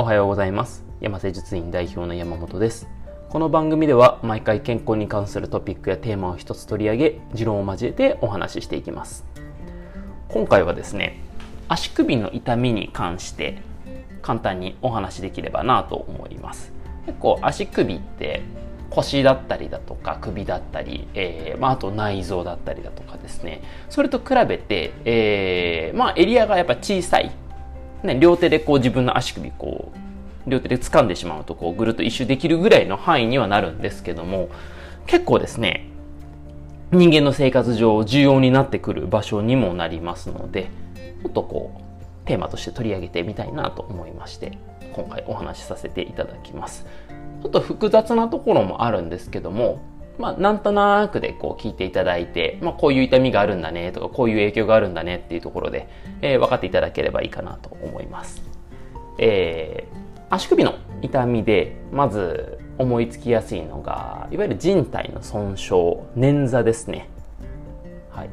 おはようございます。山瀬術院代表の山本です。この番組では毎回健康に関するトピックやテーマを一つ取り上げ持論を交えてお話ししていきます。今回はですね足首の痛みに関して簡単にお話しできればなと思います。結構足首って腰だったりだとか首だったり、えーまあ、あと内臓だったりだとかですね。それと比べて、えーまあ、エリアがやっぱ小さい、ね、両手でこう自分の足首こう両手で掴んでしまうとこうぐるっと一周できるぐらいの範囲にはなるんですけども結構ですね人間の生活上重要になってくる場所にもなりますのでもっとこうテーマとして取り上げてみたいなと思いまして今回お話しさせていただきます。ちょっと複雑なところもあるんですけどもまあ、なんとなくでこう聞いていただいて、まあ、こういう痛みがあるんだねとかこういう影響があるんだねっていうところで、えー、分かっていただければいいかなと思います、えー、足首の痛みでまず思いつきやすいのがいわゆる人体の損傷捻挫ですね。はい。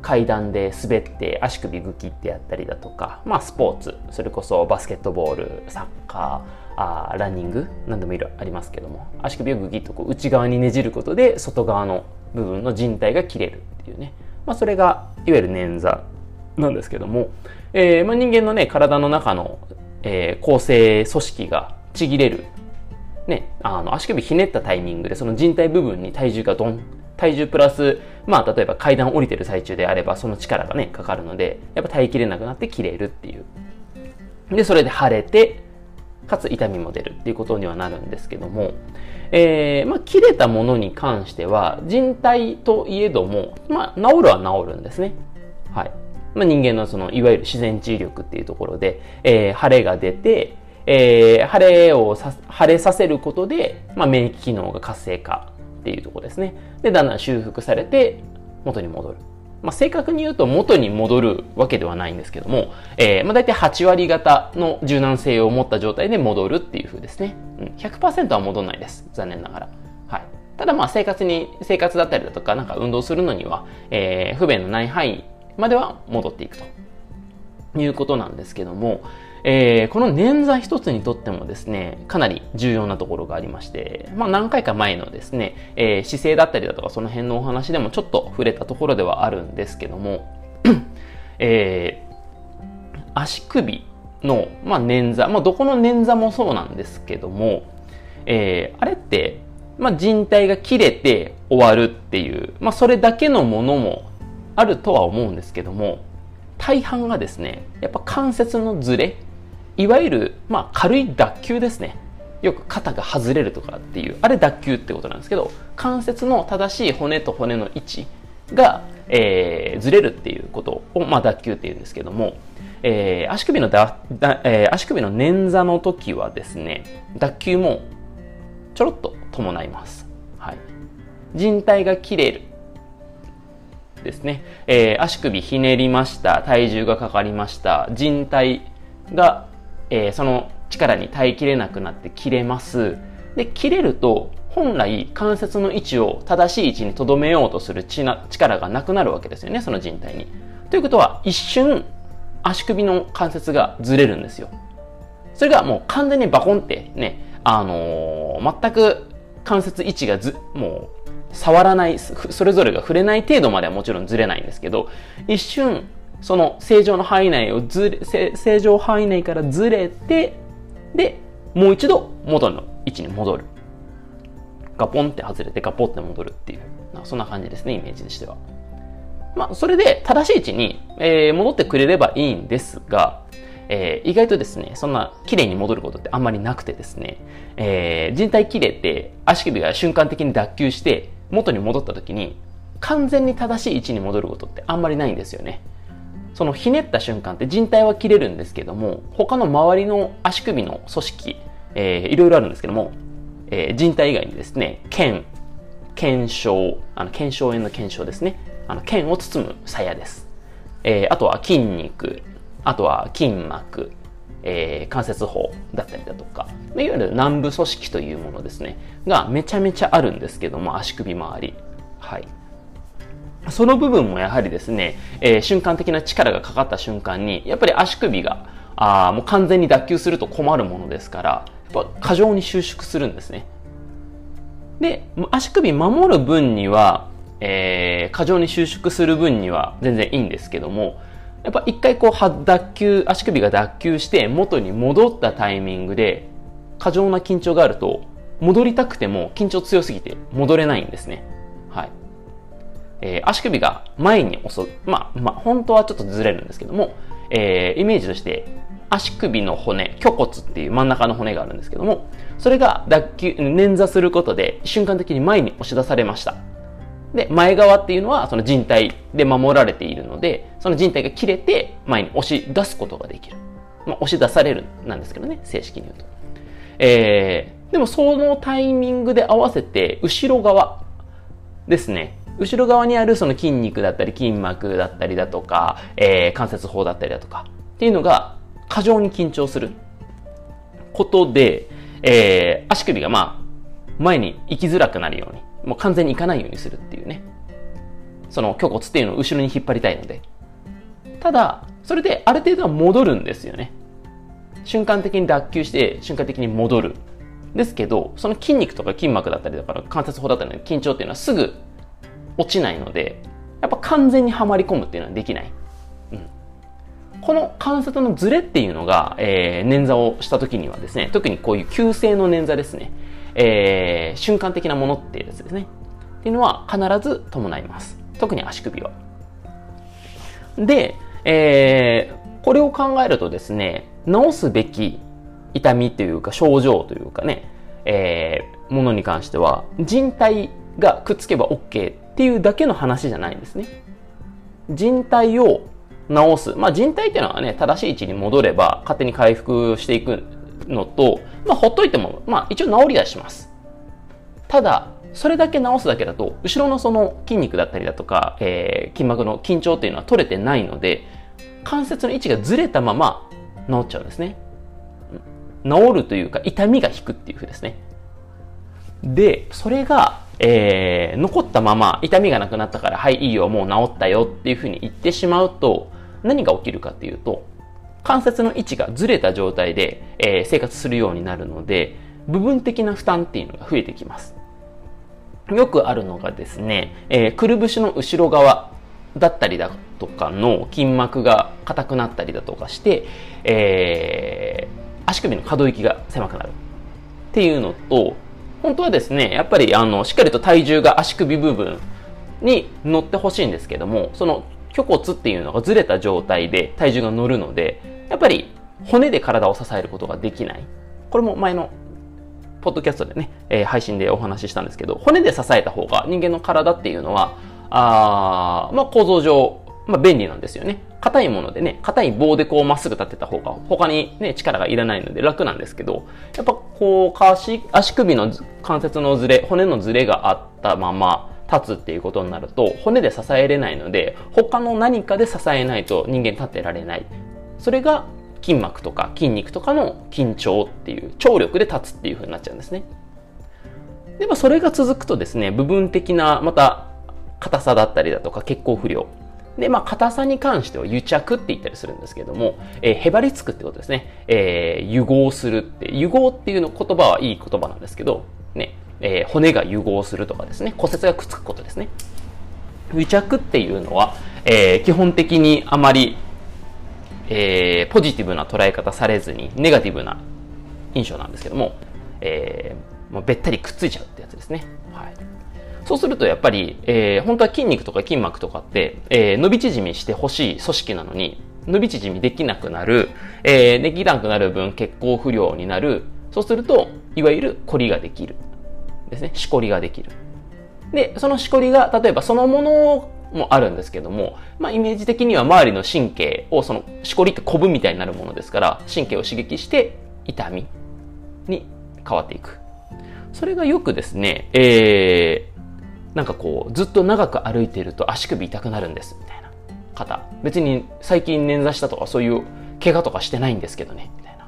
階段で滑って足首ぐきってやったりだとか、まあ、スポーツそれこそバスケットボールサッカーあランニング何でもいろいろありますけども足首をぐきっとこう内側にねじることで外側の部分の靭帯が切れるっていうね、まあ、それがいわゆる捻挫なんですけども、えーまあ、人間のね体の中の、えー、構成組織がちぎれる。ね、あの足首ひねったタイミングでその人体部分に体重がドン。体重プラス、まあ、例えば階段降りてる最中であれば、その力がね、かかるので、やっぱ耐えきれなくなって切れるっていう。で、それで腫れて、かつ痛みも出るっていうことにはなるんですけども、えー、まあ、切れたものに関しては、人体といえども、まあ、治るは治るんですね。はい。まあ、人間のその、いわゆる自然治癒力っていうところで、えー、腫れが出て、えー、腫れをさ、腫れさせることで、まあ、免疫機能が活性化っていうところですね。で、だんだん修復されて元に戻る。まあ、正確に言うと元に戻るわけではないんですけども、えー、まあ、大体8割型の柔軟性を持った状態で戻るっていう風ですね。うん、100%は戻らないです。残念ながら。はい。ただまあ生活に、生活だったりだとか、なんか運動するのには、えー、不便のない範囲までは戻っていくということなんですけども、えー、この捻挫一つにとってもですね、かなり重要なところがありまして、まあ何回か前のですね、えー、姿勢だったりだとかその辺のお話でもちょっと触れたところではあるんですけども、えー、足首の、まあ、捻挫、まあどこの捻挫もそうなんですけども、えー、あれって、まあ人体が切れて終わるっていう、まあそれだけのものもあるとは思うんですけども、大半がですね、やっぱ関節のズレ、いわゆる、まあ、軽い脱臼ですね。よく肩が外れるとかっていう、あれ脱臼ってことなんですけど、関節の正しい骨と骨の位置が、えー、ずれるっていうことを、まあ、脱臼っていうんですけども、えー、足首のだだ、えー、足首の捻挫の時はですね、脱臼もちょろっと伴います。はい。人帯が切れる。ですね。えー、足首ひねりました。体重がかかりました。人帯がえー、その力に耐えきれなくなって切れます。で、切れると、本来関節の位置を正しい位置に留めようとする力がなくなるわけですよね、その人体に。ということは、一瞬、足首の関節がずれるんですよ。それがもう完全にバコンってね、あのー、全く関節位置がず、もう、触らない、それぞれが触れない程度まではもちろんずれないんですけど、一瞬その正常の範囲内をずれ、正常範囲内からずれて、で、もう一度元の位置に戻る。ガポンって外れてガポって戻るっていう、そんな感じですね、イメージとしては。まあ、それで正しい位置に、えー、戻ってくれればいいんですが、えー、意外とですね、そんな綺麗に戻ることってあんまりなくてですね、えー、人体切れて足首が瞬間的に脱臼して元に戻った時に完全に正しい位置に戻ることってあんまりないんですよね。そのひねった瞬間って人体は切れるんですけども、他の周りの足首の組織、えー、いろいろあるんですけども、えー、人体以外にですね、腱、腱鞘、あの、腱鞘炎の腱鞘ですね。あの、腱を包む鞘です。えー、あとは筋肉、あとは筋膜、えー、関節包だったりだとか、いわゆる軟部組織というものですね、がめちゃめちゃあるんですけども、足首周り。はい。その部分もやはりですね、えー、瞬間的な力がかかった瞬間に、やっぱり足首があもう完全に脱臼すると困るものですからやっぱ過剰に収縮するんですね。で足首守る分には、えー、過剰に収縮する分には全然いいんですけどもやっぱ一回こう脱臼足首が脱臼して元に戻ったタイミングで過剰な緊張があると戻りたくても緊張強すぎて戻れないんですね。えー、足首が前に襲う。まあ、まあ、本当はちょっとずれるんですけども、えー、イメージとして足首の骨、虚骨っていう真ん中の骨があるんですけども、それが脱臼、捻挫することで瞬間的に前に押し出されました。で、前側っていうのはその人体で守られているので、その人体が切れて前に押し出すことができる。まあ、押し出されるなんですけどね、正式に言うと。えー、でもそのタイミングで合わせて後ろ側ですね。後ろ側にあるその筋肉だったり筋膜だったりだとか、えー、関節法だったりだとかっていうのが過剰に緊張することで、えー、足首がまあ前に行きづらくなるようにもう完全に行かないようにするっていうね。その虚骨っていうのを後ろに引っ張りたいので。ただそれである程度は戻るんですよね。瞬間的に脱臼して瞬間的に戻る。ですけどその筋肉とか筋膜だったりだから関節法だったりの緊張っていうのはすぐ落ちないので、やっぱ完全にはまり込むっていうのはできない。うん、この関節のズレっていうのが、えー、捻挫をした時にはですね、特にこういう急性の捻挫ですね、えー、瞬間的なものっていうやつですね。っていうのは必ず伴います。特に足首は。で、えー、これを考えるとですね、治すべき痛みというか症状というかね、えー、ものに関しては人体がくっつけば OK っていうだけの話じゃないんですね。人体を治す。まあ人体っていうのはね、正しい位置に戻れば勝手に回復していくのと、まあほっといても、まあ一応治りはします。ただ、それだけ治すだけだと、後ろのその筋肉だったりだとか、えー、筋膜の緊張っていうのは取れてないので、関節の位置がずれたまま治っちゃうんですね。治るというか、痛みが引くっていうふうですね。で、それがえー、残ったまま痛みがなくなったから、はい、いいよ、もう治ったよっていうふうに言ってしまうと、何が起きるかっていうと、関節の位置がずれた状態で、えー、生活するようになるので、部分的な負担っていうのが増えてきます。よくあるのがですね、えー、くるぶしの後ろ側だったりだとかの筋膜が硬くなったりだとかして、えー、足首の可動域が狭くなるっていうのと、本当はですね、やっぱりあのしっかりと体重が足首部分に乗ってほしいんですけども、その虚骨っていうのがずれた状態で体重が乗るので、やっぱり骨で体を支えることができない。これも前のポッドキャストでね、えー、配信でお話ししたんですけど、骨で支えた方が人間の体っていうのは、あまあ構造上、まあ便利なんですよね。硬いものでね、硬い棒でこうまっすぐ立てた方が他にね、力がいらないので楽なんですけど、やっぱこう、足、足首の関節のずれ、骨のずれがあったまま立つっていうことになると、骨で支えれないので、他の何かで支えないと人間立てられない。それが筋膜とか筋肉とかの緊張っていう、張力で立つっていう風になっちゃうんですね。でもそれが続くとですね、部分的な、また、硬さだったりだとか血行不良、で、まあ、硬さに関しては癒着って言ったりするんですけども、えー、へばりつくってことですね。えー、融合するって、融合っていうの言葉はいい言葉なんですけど、ね、えー、骨が融合するとかですね、骨折がくっつくことですね。癒着っていうのは、えー、基本的にあまり、えー、ポジティブな捉え方されずに、ネガティブな印象なんですけども、えー、もうべったりくっついちゃうってやつですね。はい。そうするとやっぱり、えー、本当は筋肉とか筋膜とかって、えー、伸び縮みしてほしい組織なのに、伸び縮みできなくなる、えー、できなくなる分血行不良になる。そうすると、いわゆるコリができる。ですね。しこりができる。で、そのしこりが、例えばそのものもあるんですけども、まあイメージ的には周りの神経を、そのしこりってコブみたいになるものですから、神経を刺激して痛みに変わっていく。それがよくですね、えなんかこう、ずっと長く歩いていると足首痛くなるんです、みたいな方。別に最近捻挫したとかそういう怪我とかしてないんですけどね、みたいな。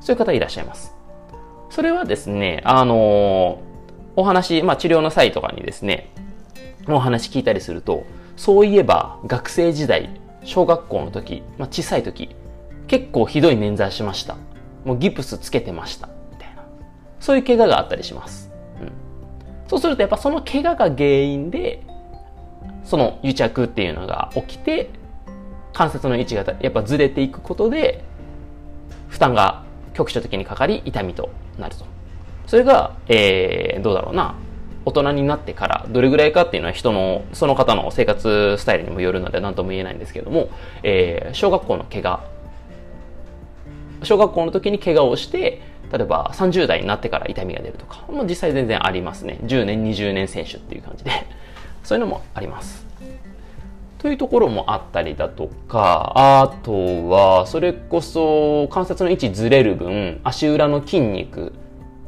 そういう方いらっしゃいます。それはですね、あのお話、まあ治療の際とかにですね、お話聞いたりすると、そういえば学生時代、小学校の時、まあ小さい時、結構ひどい捻挫しましたもうギプスつけてましたみたいなそういう怪我があったりします、そうするとやっぱその怪我が原因でその癒着っていうのが起きて関節の位置がやっぱずれていくことで負担が局所的にかかり痛みとなると。それが、えー、どうだろうな。大人になってからどれぐらいかっていうのは人のその方の生活スタイルにもよるので何とも言えないんですけども、えー、小学校の怪我。小学校の時に怪我をして例えば30代になってから痛みが出るとかもう実際全然ありますね10年20年選手っていう感じで そういうのもありますというところもあったりだとかあとはそれこそ関節の位置ずれる分足裏の筋肉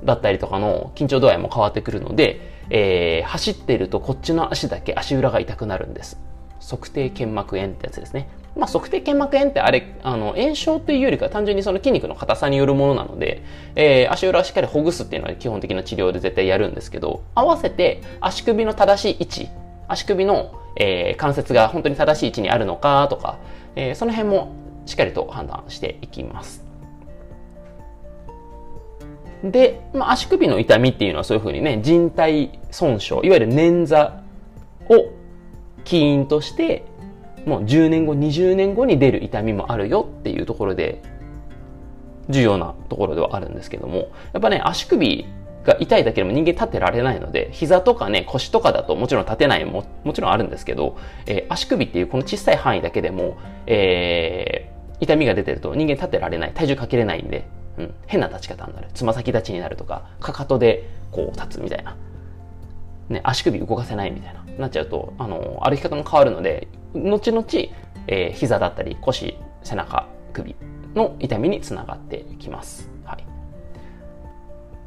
だったりとかの緊張度合いも変わってくるのでえー、走っているとこっちの足だけ足裏が痛くなるんです。測定腱膜炎ってやつですね。まあ、測定腱膜炎ってあれ、あの、炎症というよりか単純にその筋肉の硬さによるものなので、えー、足裏をしっかりほぐすっていうのは基本的な治療で絶対やるんですけど、合わせて足首の正しい位置、足首の、えー、関節が本当に正しい位置にあるのかとか、えー、その辺もしっかりと判断していきます。で、まあ、足首の痛みっていうのはそういうふうにね、人体損傷、いわゆる捻挫を起因として、もう10年後、20年後に出る痛みもあるよっていうところで、重要なところではあるんですけども、やっぱね、足首が痛いだけでも人間立ってられないので、膝とかね、腰とかだともちろん立てないも、もちろんあるんですけど、えー、足首っていうこの小さい範囲だけでも、えー、痛みが出てると人間立てられない、体重かけれないんで、うん、変な立ち方になる。つま先立ちになるとか、かかとでこう立つみたいな。ね、足首動かせないみたいな。なっちゃうと、あの、歩き方も変わるので、後々、えー、膝だったり腰、背中、首の痛みにつながってきます。はい。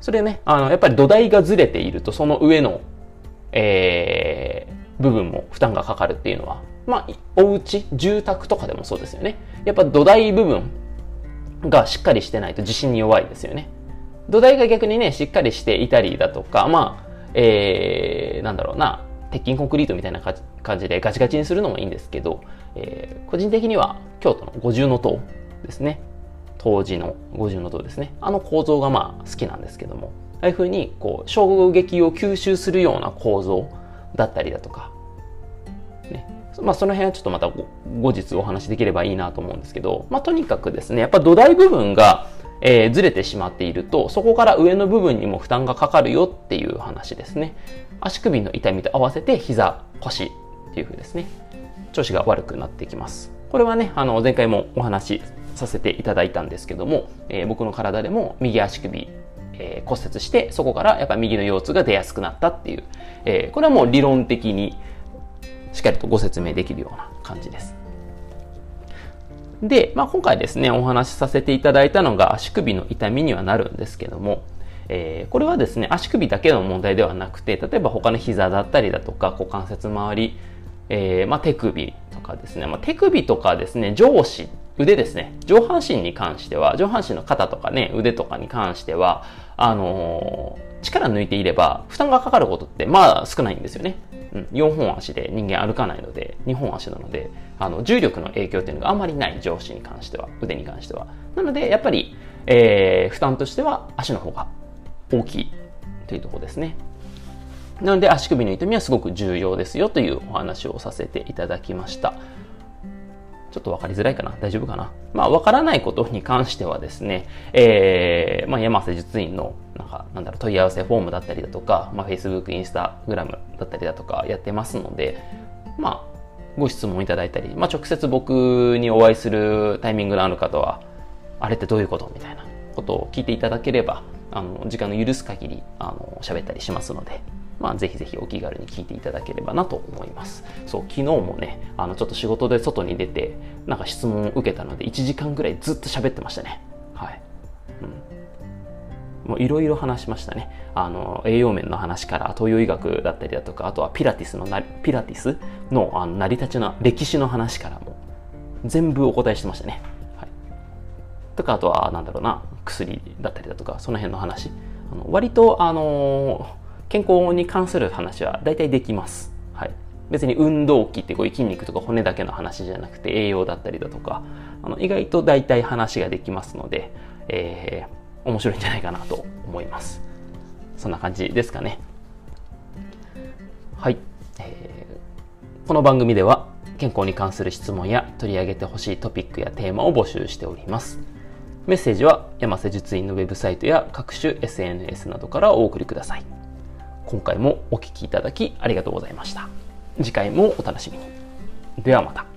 それね、あの、やっぱり土台がずれていると、その上の、えー、部分も負担がかかるっていうのは、まあ、お家、住宅とかでもそうですよね。やっぱ土台部分がしっかりしてないと地震に弱いですよね。土台が逆にね、しっかりしていたりだとか、まあ、えー、なんだろうな、鉄筋コンクリートみたいな感じでガチガチにするのもいいんですけど、えー、個人的には京都の五重塔ですね。当時の五重の塔ですね。あの構造がまあ好きなんですけども、ああいうふうにこう衝撃を吸収するような構造だったりだとか、ね、まあ、その辺はちょっとまた後日お話しできればいいなと思うんですけど、まあ、とにかくですね、やっぱ土台部分が、えー、ずれてしまっていると、そこから上の部分にも負担がかかるよっていう話ですね。足首の痛みと合わせて膝、腰っていう風ですね。調子が悪くなってきます。これはね、あの、前回もお話しさせていただいたんですけども、えー、僕の体でも右足首、えー、骨折して、そこからやっぱ右の腰痛が出やすくなったっていう、えー、これはもう理論的にしっかりとご説明できるような感じです。で、まあ、今回ですね、お話しさせていただいたのが足首の痛みにはなるんですけども、えー、これはですね、足首だけの問題ではなくて、例えば他の膝だったりだとか、股関節周り、えー、まあ、手首とかですね、まあ、手首とかですね、上肢、腕ですね、上半身に関しては、上半身の肩とかね、腕とかに関しては、あのー、力抜いていれば負担がかかることってまあ少ないんですよね。うん、4本足で人間歩かないので、2本足なので、あの、重力の影響っていうのがあまりない上司に関しては、腕に関しては。なので、やっぱり、えー、負担としては足の方が大きいというところですね。なので、足首の痛みはすごく重要ですよというお話をさせていただきました。ちょっと分かりづらいかな。大丈夫かな。まあ、分からないことに関してはですね、えー、まあ、山瀬術院の、なんか、なんだろう、問い合わせフォームだったりだとか、まあ、Facebook、Instagram だったりだとかやってますので、まあ、ご質問いただいたり、まあ、直接僕にお会いするタイミングのある方は、あれってどういうことみたいなことを聞いていただければ、あの、時間の許す限り、あの、喋ったりしますので、まあ、ぜひぜひお気軽に聞いていただければなと思います。そう、昨日もね、あの、ちょっと仕事で外に出て、なんか質問を受けたので、1時間ぐらいずっと喋ってましたね。はい。うん。もういろいろ話しましたね。あの、栄養面の話から東洋医学だったりだとか、あとはピラティスのな、ピラティスのあの成り立ちの歴史の話からも、全部お答えしてましたね。はい。とか、あとは、なんだろうな、薬だったりだとか、その辺の話。あの割と、あのー健康に関する話は大体できます。はい。別に運動器ってこういう筋肉とか骨だけの話じゃなくて栄養だったりだとかあの意外と大体話ができますので、えー、面白いんじゃないかなと思います。そんな感じですかね。はい、えー、この番組では健康に関する質問や取り上げてほしいトピックやテーマを募集しております。メッセージは山瀬術院のウェブサイトや各種 SNS などからお送りください。今回もお聴きいただきありがとうございました。次回もお楽しみに。ではまた。